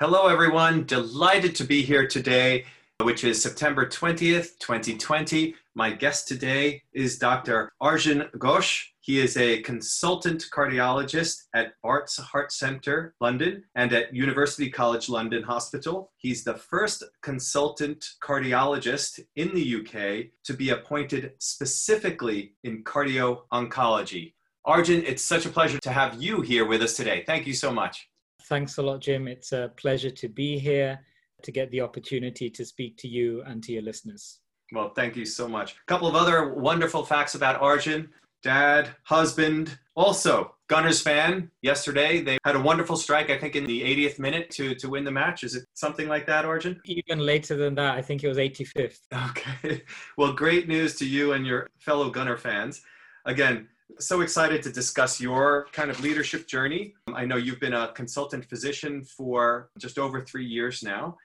Hello, everyone. Delighted to be here today, which is September 20th, 2020. My guest today is Dr. Arjun Ghosh. He is a consultant cardiologist at Barts Heart Centre, London, and at University College London Hospital. He's the first consultant cardiologist in the UK to be appointed specifically in cardio oncology. Arjun, it's such a pleasure to have you here with us today. Thank you so much. Thanks a lot, Jim. It's a pleasure to be here to get the opportunity to speak to you and to your listeners. Well, thank you so much. A couple of other wonderful facts about Arjun dad, husband, also Gunners fan. Yesterday, they had a wonderful strike, I think, in the 80th minute to, to win the match. Is it something like that, Arjun? Even later than that, I think it was 85th. Okay. Well, great news to you and your fellow Gunner fans. Again, so excited to discuss your kind of leadership journey. I know you've been a consultant physician for just over three years now,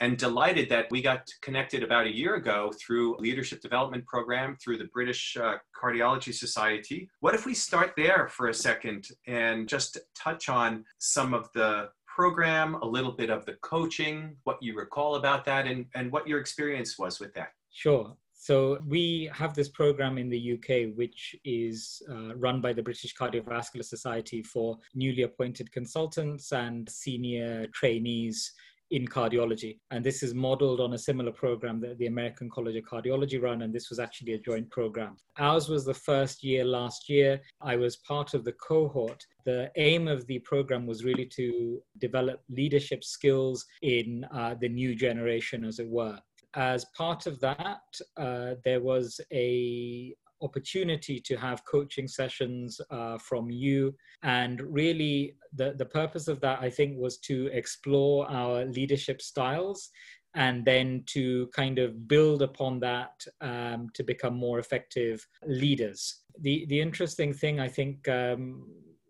and delighted that we got connected about a year ago through a leadership development program through the British uh, Cardiology Society. What if we start there for a second and just touch on some of the program, a little bit of the coaching, what you recall about that, and, and what your experience was with that? Sure. So we have this program in the UK, which is uh, run by the British Cardiovascular Society for newly appointed consultants and senior trainees in cardiology. And this is modeled on a similar program that the American College of Cardiology run, and this was actually a joint program. Ours was the first year last year. I was part of the cohort. The aim of the program was really to develop leadership skills in uh, the new generation, as it were as part of that, uh, there was a opportunity to have coaching sessions uh, from you. And really the, the purpose of that i think was to explore our leadership styles and then to kind of build upon that um, to become more effective leaders. The the interesting thing i think um,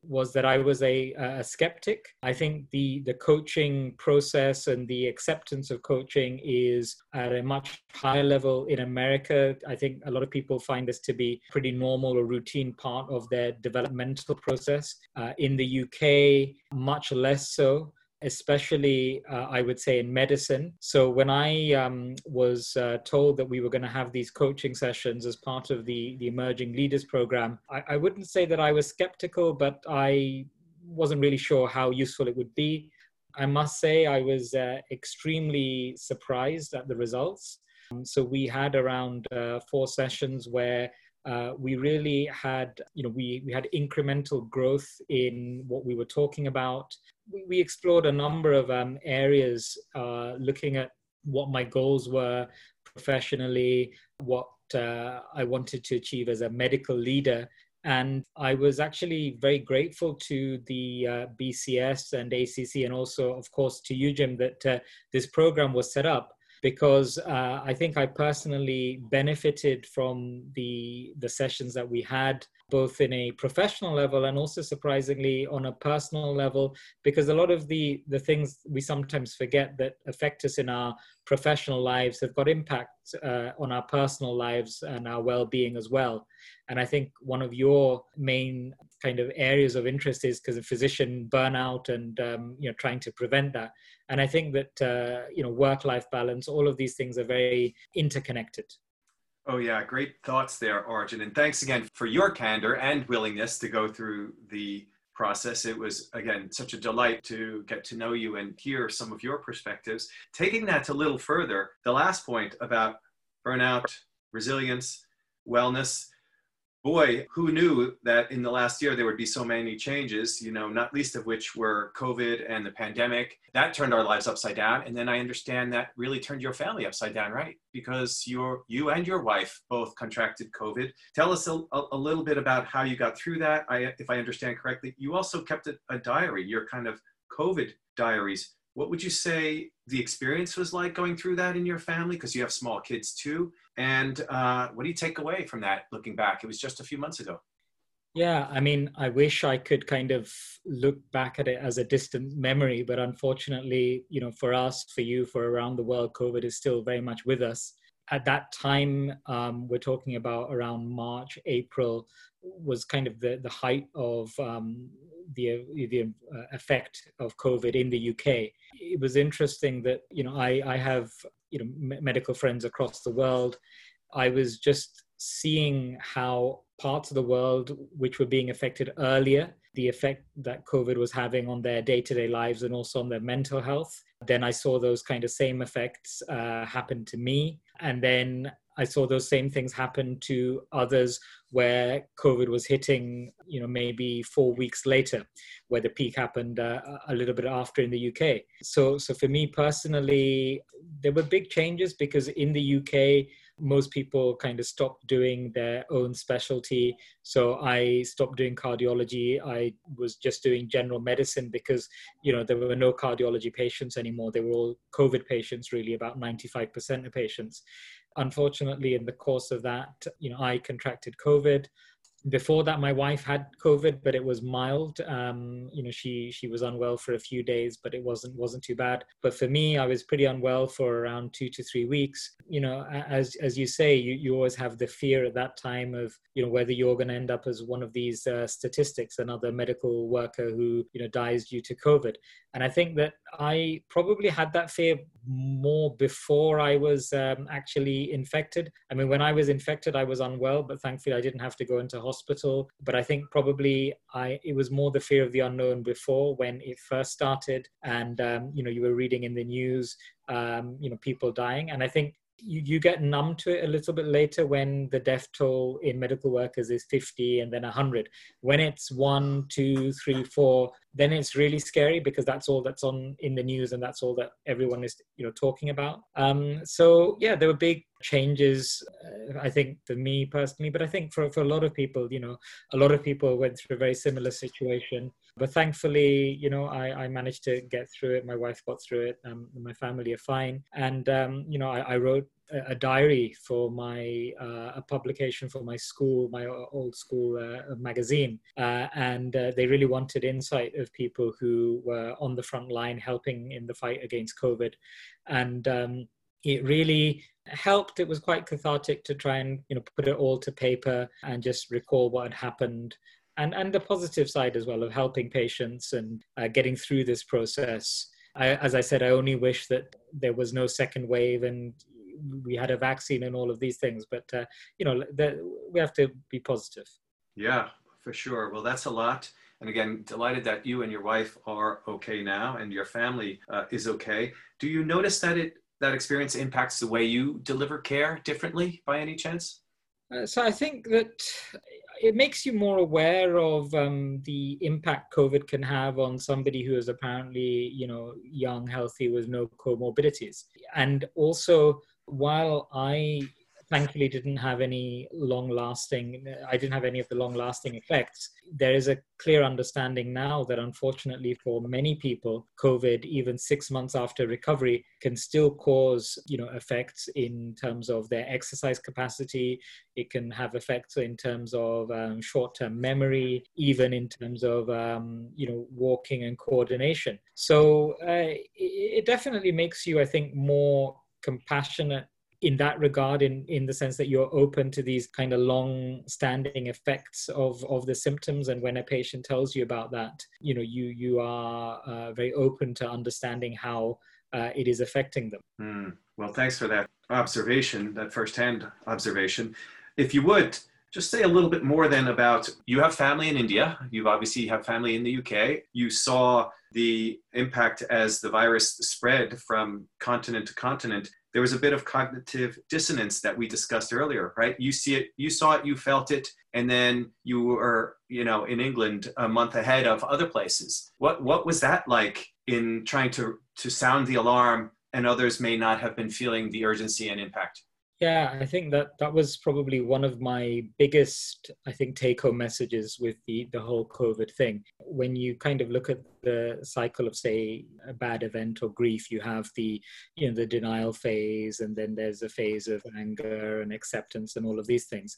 was that I was a, a skeptic. I think the the coaching process and the acceptance of coaching is at a much higher level in America. I think a lot of people find this to be pretty normal or routine part of their developmental process. Uh, in the UK, much less so especially uh, I would say in medicine. So when I um, was uh, told that we were going to have these coaching sessions as part of the the Emerging Leaders Program, I, I wouldn't say that I was skeptical, but I wasn't really sure how useful it would be. I must say I was uh, extremely surprised at the results. So we had around uh, four sessions where uh, we really had, you know, we, we had incremental growth in what we were talking about. We, we explored a number of um, areas uh, looking at what my goals were professionally, what uh, I wanted to achieve as a medical leader. And I was actually very grateful to the uh, BCS and ACC, and also, of course, to you, Jim, that uh, this program was set up because uh, I think I personally benefited from the the sessions that we had, both in a professional level and also surprisingly on a personal level, because a lot of the the things we sometimes forget that affect us in our professional lives have got impact uh, on our personal lives and our well-being as well. And I think one of your main kind of areas of interest is because of physician burnout and um, you know trying to prevent that. And i think that uh, you know work life balance all of these things are very interconnected. Oh yeah. Great thoughts there Arjun. And thanks again for your candor and willingness to go through the process. It was again such a delight to get to know you and hear some of your perspectives. Taking that a little further the last point about burnout resilience wellness boy, who knew that in the last year there would be so many changes, you know, not least of which were COVID and the pandemic. That turned our lives upside down. And then I understand that really turned your family upside down, right? Because you you and your wife both contracted COVID. Tell us a, a, little bit about how you got through that. I, if I understand correctly, you also kept a, a diary, your kind of COVID diaries. What would you say the experience was like going through that in your family? Because you have small kids too. And uh, what do you take away from that looking back? It was just a few months ago. Yeah, I mean, I wish I could kind of look back at it as a distant memory, but unfortunately, you know, for us, for you, for around the world, COVID is still very much with us. At that time, um, we're talking about around March, April, was kind of the, the height of um, the the uh, effect of COVID in the UK. It was interesting that you know I I have you know medical friends across the world. I was just seeing how parts of the world which were being affected earlier, the effect that COVID was having on their day to day lives and also on their mental health. Then I saw those kind of same effects uh, happen to me. And then I saw those same things happen to others where COVID was hitting, you know, maybe four weeks later, where the peak happened uh, a little bit after in the UK. So, so for me personally, there were big changes because in the UK, most people kind of stopped doing their own specialty. So I stopped doing cardiology. I was just doing general medicine because, you know, there were no cardiology patients anymore. They were all COVID patients, really, about 95% of patients. Unfortunately, in the course of that, you know, I contracted COVID before that my wife had covid but it was mild. Um, you know she she was unwell for a few days but it wasn't wasn't too bad. But for me i was pretty unwell for around two to three weeks. You know as as you say you, you always have the fear at that time of you know whether you're going to end up as one of these uh, statistics another medical worker who you know dies due to covid and i think that i probably had that fear more before i was um, actually infected. I mean when i was infected i was unwell but thankfully i didn't have to go into hospital. But I think probably I it was more the fear of the unknown before when it first started, and um, you know you were reading in the news, um, you know people dying, and I think you, you get numb to it a little bit later when the death toll in medical workers is 50 and then 100 when it's one two three four then it's really scary because that's all that's on in the news and that's all that everyone is you know talking about. Um, so yeah there were big changes uh, i think for me personally but i think for, for a lot of people you know a lot of people went through a very similar situation but thankfully you know I, I managed to get through it. My wife got through it. Um, my family are fine. And um, you know I, I wrote a, diary for my uh, a publication for my school my old school uh, magazine. Uh, and uh, they really wanted insight of people who were on the front line helping in the fight against covid. And um, it really helped. It was quite cathartic to try and you know put it all to paper and just recall what had happened and and the positive side as well of helping patients and uh, getting through this process. I, as I said, I only wish that there was no second wave and we had a vaccine and all of these things. But uh, you know, the, we have to be positive. Yeah, for sure. Well, that's a lot. And again, delighted that you and your wife are okay now, and your family uh, is okay. Do you notice that it that experience impacts the way you deliver care differently by any chance? Uh, so I think that it makes you more aware of um, the impact COVID can have on somebody who is apparently, you know, young, healthy with no comorbidities. And also, while I thankfully didn't have any long lasting i didn't have any of the long lasting effects. There is a clear understanding now that unfortunately for many people covid even 6 months after recovery can still cause you know effects in terms of their exercise capacity. It can have effects in terms of um, short term memory even in terms of um, you know walking and coordination. So uh, it definitely makes you i think more compassionate in that regard in in the sense that you're open to these kind of long standing effects of of the symptoms and when a patient tells you about that you know you you are uh, very open to understanding how uh, it is affecting them mm. well thanks for that observation that firsthand observation if you would just say a little bit more then about you have family in India. You obviously have family in the UK. You saw the impact as the virus spread from continent to continent there was a bit of cognitive dissonance that we discussed earlier, right? You see it, you saw it, you felt it, and then you were, you know, in England a month ahead of other places. What what was that like in trying to to sound the alarm and others may not have been feeling the urgency and impact? Yeah, I think that that was probably one of my biggest, I think, take home messages with the, the whole COVID thing. When you kind of look at the cycle of, say, a bad event or grief, you have the, you know, the denial phase, and then there's a phase of anger and acceptance and all of these things.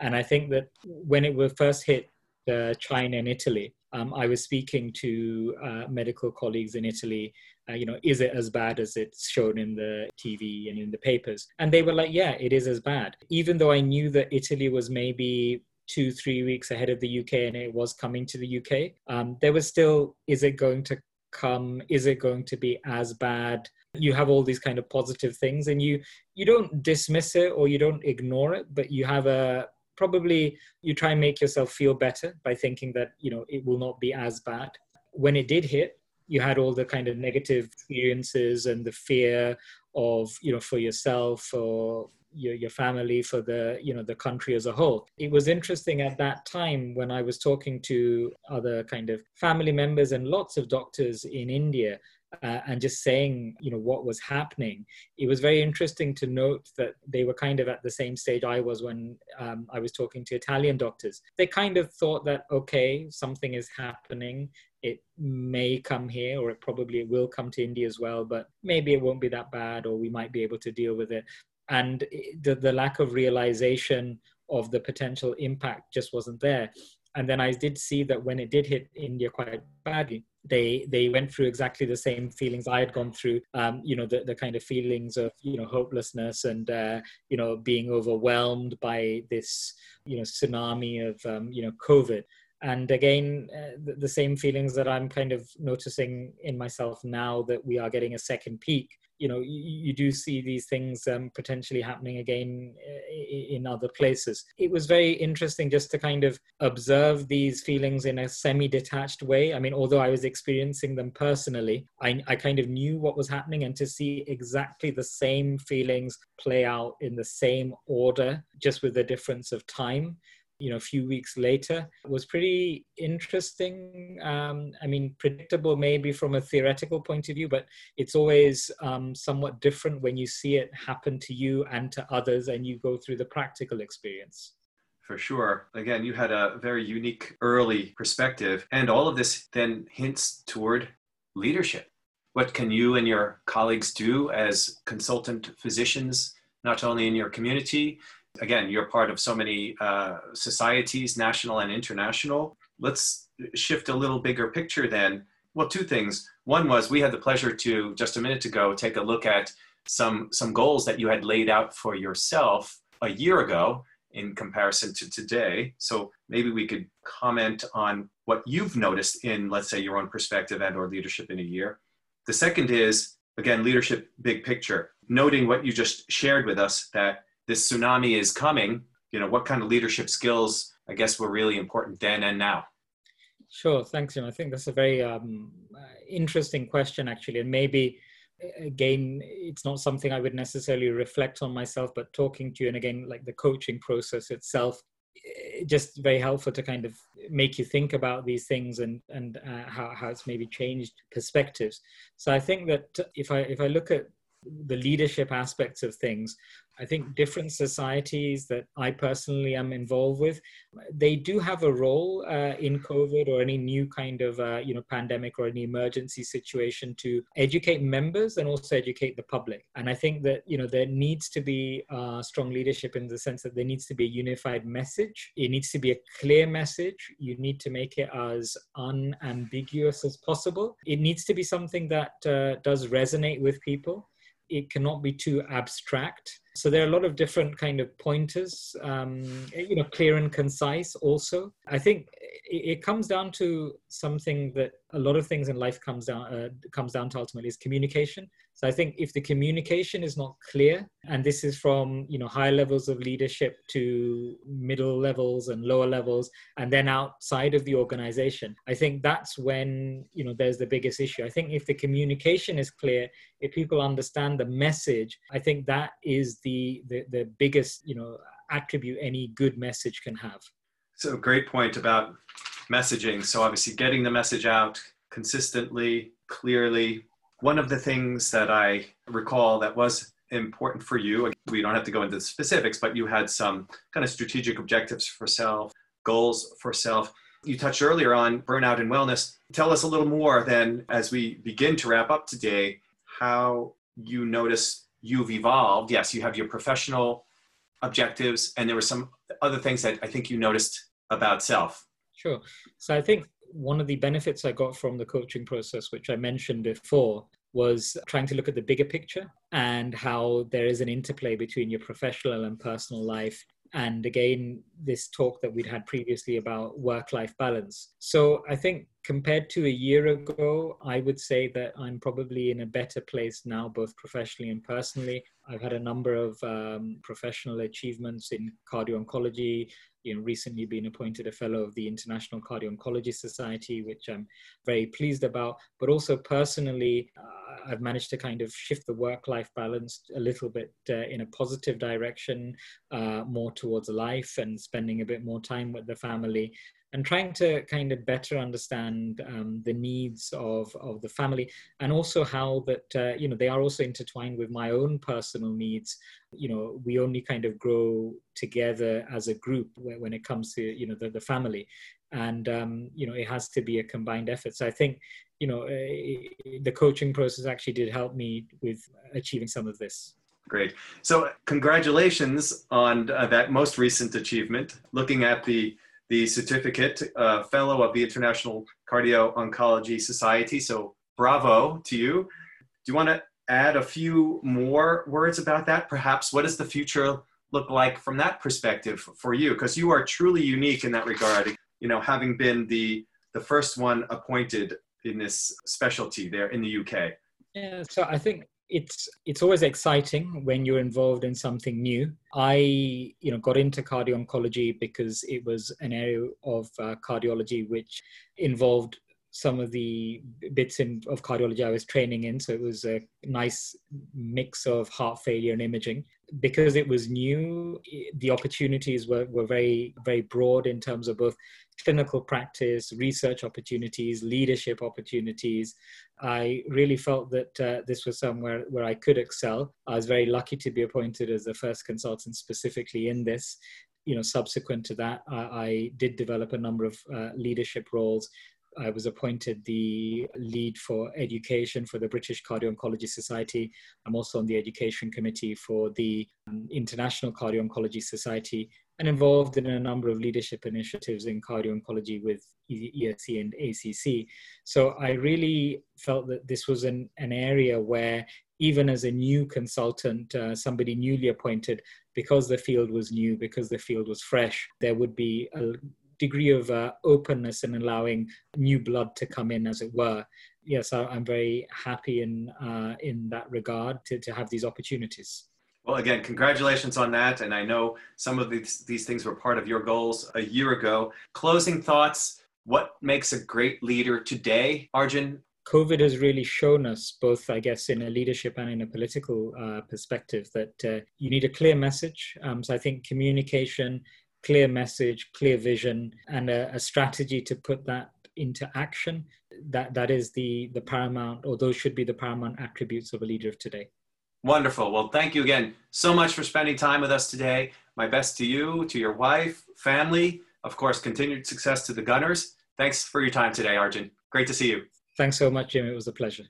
And I think that when it was first hit uh, China and Italy, um, I was speaking to uh, medical colleagues in Italy uh, you know, is it as bad as it's shown in the TV and in the papers? And they were like, yeah, it is as bad. Even though I knew that Italy was maybe two, three weeks ahead of the UK and it was coming to the UK. Um, there was still, is it going to come? Is it going to be as bad? You have all these kind of positive things and you you don't dismiss it or you don't ignore it, but you have a probably you try and make yourself feel better by thinking that you know it will not be as bad. When it did hit, you had all the kind of negative experiences and the fear of you know for yourself or your, your family for the you know the country as a whole it was interesting at that time when i was talking to other kind of family members and lots of doctors in india uh, and just saying you know what was happening it was very interesting to note that they were kind of at the same stage i was when um, i was talking to italian doctors. They kind of thought that okay something is happening. It may come here or it probably will come to india as well but maybe it won't be that bad or we might be able to deal with it. And the, the lack of realization of the potential impact just wasn't there and then i did see that when it did hit india quite badly they they went through exactly the same feelings i had gone through um, you know the, the kind of feelings of you know hopelessness and uh, you know being overwhelmed by this you know tsunami of um, you know covid and again uh, the, same feelings that i'm kind of noticing in myself now that we are getting a second peak you know you, you do see these things um, potentially happening again uh, in other places. It was very interesting just to kind of observe these feelings in a semi-detached way. I mean although i was experiencing them personally I, I kind of knew what was happening and to see exactly the same feelings play out in the same order just with the difference of time you know a few weeks later was pretty interesting um, i mean predictable maybe from a theoretical point of view but it's always um, somewhat different when you see it happen to you and to others and you go through the practical experience for sure. Again, you had a very unique early perspective, and all of this then hints toward leadership. What can you and your colleagues do as consultant physicians, not only in your community, Again, you're part of so many uh, societies, national and international. Let's shift a little bigger picture then. Well, two things. One was we had the pleasure to just a minute ago take a look at some some goals that you had laid out for yourself a year ago in comparison to today. So maybe we could comment on what you've noticed in, let's say, your own perspective and or leadership in a year. The second is again leadership big picture, noting what you just shared with us that this tsunami is coming, you know, what kind of leadership skills, I guess, were really important then and now? Sure, thanks, Jim. I think that's a very um, interesting question, actually, and maybe again, it's not something I would necessarily reflect on myself, but talking to you, and again, like the coaching process itself, eh, just very helpful to kind of make you think about these things and and uh, how, how it's maybe changed perspectives. So I think that if I if I look at the leadership aspects of things I think different societies that I personally am involved with, they do have a role uh, in COVID or any new kind of uh, you know pandemic or any emergency situation to educate members and also educate the public. And I think that you know there needs to be uh, strong leadership in the sense that there needs to be a unified message. It needs to be a clear message. You need to make it as unambiguous as possible. It needs to be something that uh, does resonate with people it cannot be too abstract so there are a lot of different kind of pointers um, you know clear and concise also. I think it, comes down to something that a lot of things in life comes down uh, comes down to ultimately is communication. So i think if the communication is not clear and this is from you know high levels of leadership to middle levels and lower levels and then outside of the organization i think that's when you know there's the biggest issue. I think if the communication is clear if people understand the message i think that is the the, the biggest you know attribute any good message can have. So great point about messaging so obviously getting the message out consistently clearly one of the things that i recall that was important for you we don't have to go into the specifics but you had some kind of strategic objectives for self goals for self you touched earlier on burnout and wellness tell us a little more then as we begin to wrap up today how you notice you've evolved. Yes, you have your professional objectives, and there were some other things that I think you noticed about self. Sure. So I think one of the benefits I got from the coaching process, which I mentioned before, was trying to look at the bigger picture and how there is an interplay between your professional and personal life and again, this talk that we'd had previously about work life balance. So I think compared to a year ago, I would say that I'm probably in a better place now, both professionally and personally. I've had a number of um, professional achievements in cardio oncology. You know, recently been appointed a fellow of the International Cardio Oncology Society, which I'm very pleased about. But also personally, uh, I've managed to kind of shift the work-life balance a little bit uh, in a positive direction, uh, more towards life and spending a bit more time with the family and trying to kind of better understand um, the needs of, of the family and also how that uh, you know they are also intertwined with my own personal needs you know we only kind of grow together as a group when it comes to you know the, the family and um, you know it has to be a combined effort so i think you know uh, the coaching process actually did help me with achieving some of this Great. So, congratulations on uh, that most recent achievement. Looking at the the certificate uh, fellow of the International Cardio Oncology Society. So bravo to you. Do you want to add a few more words about that? Perhaps what does the future look like from that perspective for you? Because you are truly unique in that regard. You know, having been the the first one appointed in this specialty there in the UK. Yeah, so I think it's it's always exciting when you're involved in something new. I you know got into cardio oncology because it was an area of uh, cardiology which involved some of the bits in, of cardiology I was training in. So it was a nice mix of heart failure and imaging. Because it was new, the opportunities were, were very, very broad in terms of both clinical practice, research opportunities, leadership opportunities. I really felt that uh, this was somewhere where I could excel. I was very lucky to be appointed as the first consultant specifically in this. You know, subsequent to that, I, I did develop a number of uh, leadership roles I was appointed the lead for education for the British Cardio Oncology Society. I'm also on the education committee for the um, International Cardio Oncology Society and involved in a number of leadership initiatives in cardio oncology with ESC and ACC. So I really felt that this was an, an area where even as a new consultant, uh, somebody newly appointed, because the field was new, because the field was fresh, there would be a degree of uh, openness and allowing new blood to come in, as it were. Yes, I, am very happy in uh, in that regard to, to have these opportunities. Well, again, congratulations on that. And I know some of these, these things were part of your goals a year ago. Closing thoughts what makes a great leader today, Arjun? COVID has really shown us, both, I guess, in a leadership and in a political uh, perspective, that uh, you need a clear message. Um, so I think communication, clear message, clear vision, and a, a strategy to put that into action. That that is the the paramount, or those should be the paramount attributes of a leader of today. Wonderful. Well, thank you again so much for spending time with us today. My best to you, to your wife, family, of course, continued success to the Gunners. Thanks for your time today, Arjun. Great to see you. Thanks so much, Jim. It was a pleasure.